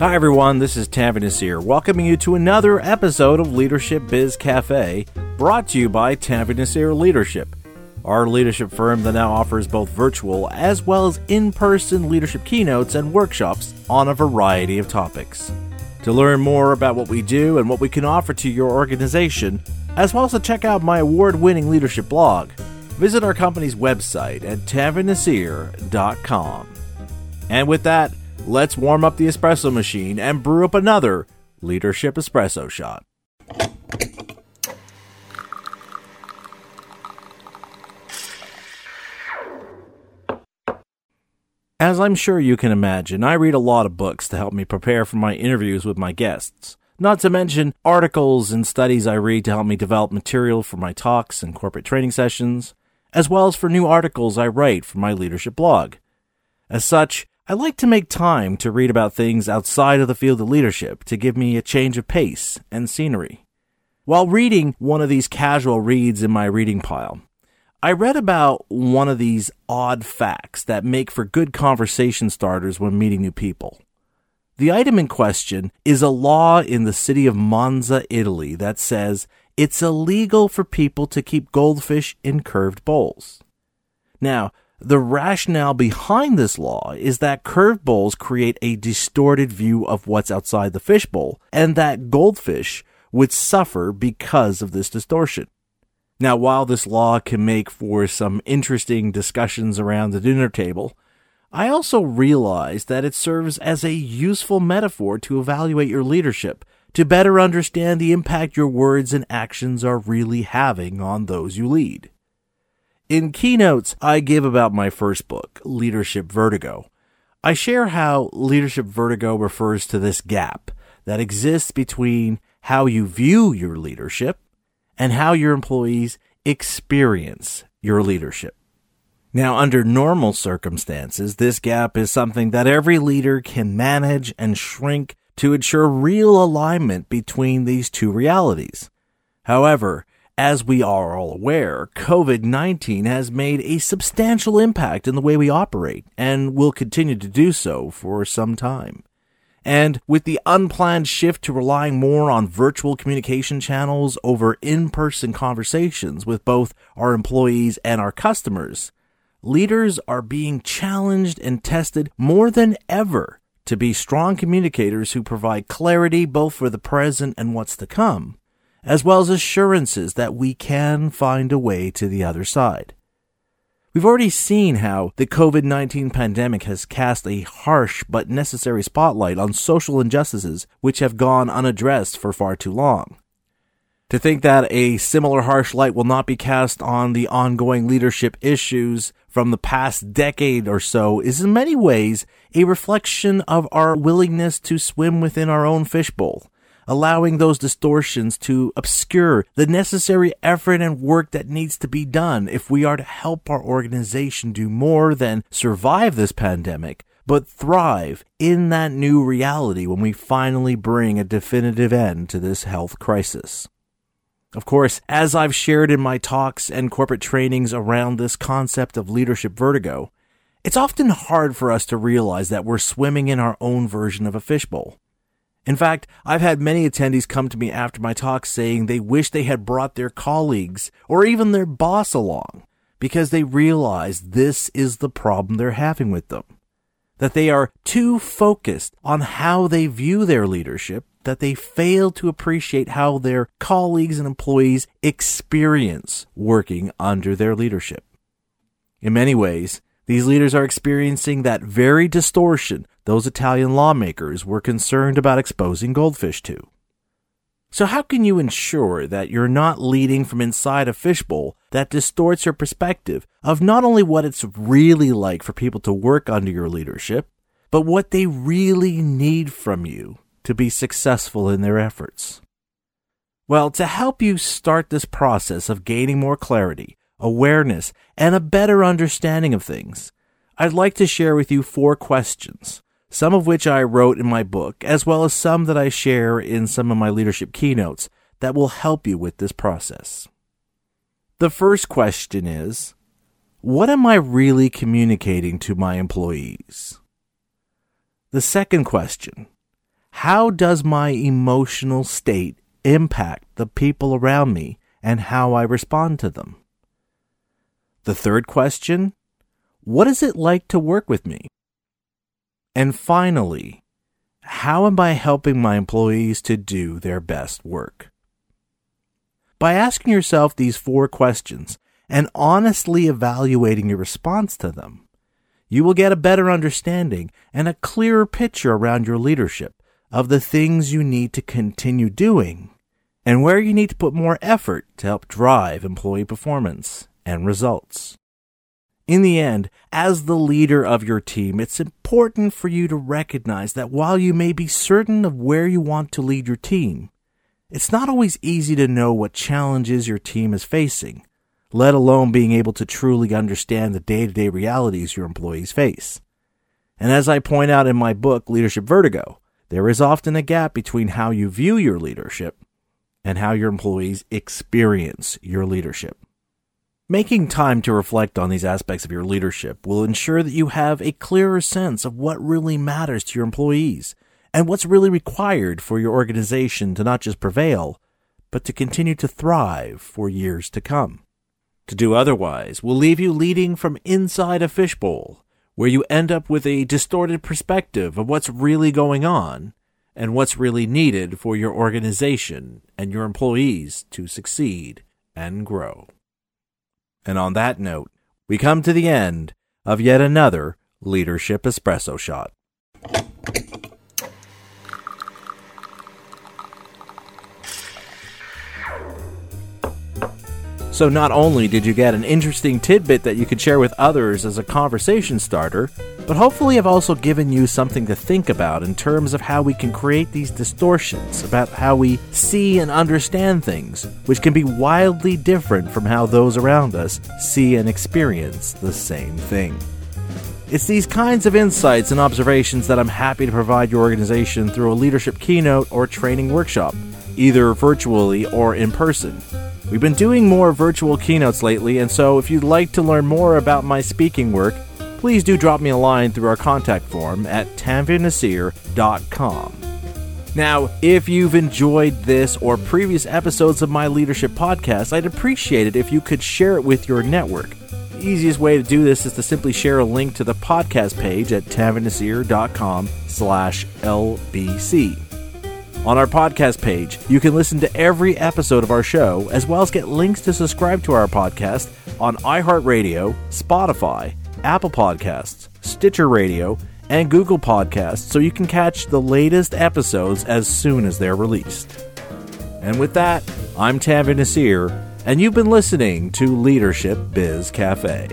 Hi, everyone. This is Tanveer Naseer, welcoming you to another episode of Leadership Biz Cafe, brought to you by Tanveer Naseer Leadership, our leadership firm that now offers both virtual as well as in person leadership keynotes and workshops on a variety of topics. To learn more about what we do and what we can offer to your organization, as well as to check out my award winning leadership blog, visit our company's website at tanveernaseer.com. And with that, let's warm up the espresso machine and brew up another leadership espresso shot. As I'm sure you can imagine, I read a lot of books to help me prepare for my interviews with my guests. Not to mention articles and studies I read to help me develop material for my talks and corporate training sessions, as well as for new articles I write for my leadership blog. As such, I like to make time to read about things outside of the field of leadership to give me a change of pace and scenery. While reading one of these casual reads in my reading pile, I read about one of these odd facts that make for good conversation starters when meeting new people. The item in question is a law in the city of Monza, Italy that says it's illegal for people to keep goldfish in curved bowls. Now, the rationale behind this law is that curved bowls create a distorted view of what's outside the fishbowl, and that goldfish would suffer because of this distortion. Now, while this law can make for some interesting discussions around the dinner table, I also realize that it serves as a useful metaphor to evaluate your leadership, to better understand the impact your words and actions are really having on those you lead. In keynotes I give about my first book, Leadership Vertigo, I share how leadership vertigo refers to this gap that exists between how you view your leadership and how your employees experience your leadership. Now, under normal circumstances, this gap is something that every leader can manage and shrink to ensure real alignment between these two realities. However, as we are all aware, COVID 19 has made a substantial impact in the way we operate and will continue to do so for some time. And with the unplanned shift to relying more on virtual communication channels over in person conversations with both our employees and our customers, leaders are being challenged and tested more than ever to be strong communicators who provide clarity both for the present and what's to come as well as assurances that we can find a way to the other side. We've already seen how the COVID 19 pandemic has cast a harsh but necessary spotlight on social injustices which have gone unaddressed for far too long. To think that a similar harsh light will not be cast on the ongoing leadership issues from the past decade or so is in many ways a reflection of our willingness to swim within our own fishbowl allowing those distortions to obscure the necessary effort and work that needs to be done if we are to help our organization do more than survive this pandemic, but thrive in that new reality when we finally bring a definitive end to this health crisis. Of course, as I've shared in my talks and corporate trainings around this concept of leadership vertigo, it's often hard for us to realize that we're swimming in our own version of a fishbowl. In fact, I've had many attendees come to me after my talk saying they wish they had brought their colleagues or even their boss along because they realize this is the problem they're having with them. That they are too focused on how they view their leadership that they fail to appreciate how their colleagues and employees experience working under their leadership. In many ways, these leaders are experiencing that very distortion those Italian lawmakers were concerned about exposing goldfish to. So, how can you ensure that you're not leading from inside a fishbowl that distorts your perspective of not only what it's really like for people to work under your leadership, but what they really need from you to be successful in their efforts? Well, to help you start this process of gaining more clarity, awareness, and a better understanding of things, I'd like to share with you four questions some of which I wrote in my book, as well as some that I share in some of my leadership keynotes that will help you with this process. The first question is What am I really communicating to my employees? The second question how does my emotional state impact the people around me and how I respond to them? The third question What is it like to work with me? And finally, how am I helping my employees to do their best work? By asking yourself these four questions and honestly evaluating your response to them, you will get a better understanding and a clearer picture around your leadership of the things you need to continue doing and where you need to put more effort to help drive employee performance and results. In the end, as the leader of your team, it's important for you to recognize that while you may be certain of where you want to lead your team, it's not always easy to know what challenges your team is facing, let alone being able to truly understand the day to day realities your employees face. And as I point out in my book, Leadership Vertigo, there is often a gap between how you view your leadership and how your employees experience your leadership. Making time to reflect on these aspects of your leadership will ensure that you have a clearer sense of what really matters to your employees and what's really required for your organization to not just prevail, but to continue to thrive for years to come. To do otherwise will leave you leading from inside a fishbowl, where you end up with a distorted perspective of what's really going on and what's really needed for your organization and your employees to succeed and grow. And on that note, we come to the end of yet another Leadership Espresso Shot. So, not only did you get an interesting tidbit that you could share with others as a conversation starter, but hopefully I've also given you something to think about in terms of how we can create these distortions about how we see and understand things, which can be wildly different from how those around us see and experience the same thing. It's these kinds of insights and observations that I'm happy to provide your organization through a leadership keynote or training workshop, either virtually or in person. We've been doing more virtual keynotes lately, and so if you'd like to learn more about my speaking work, please do drop me a line through our contact form at tanveernaseer.com. Now, if you've enjoyed this or previous episodes of my leadership podcast, I'd appreciate it if you could share it with your network. The easiest way to do this is to simply share a link to the podcast page at tanveernaseer.com slash LBC. On our podcast page, you can listen to every episode of our show, as well as get links to subscribe to our podcast on iHeartRadio, Spotify, Apple Podcasts, Stitcher Radio, and Google Podcasts so you can catch the latest episodes as soon as they're released. And with that, I'm Tanveer Naseer, and you've been listening to Leadership Biz Cafe.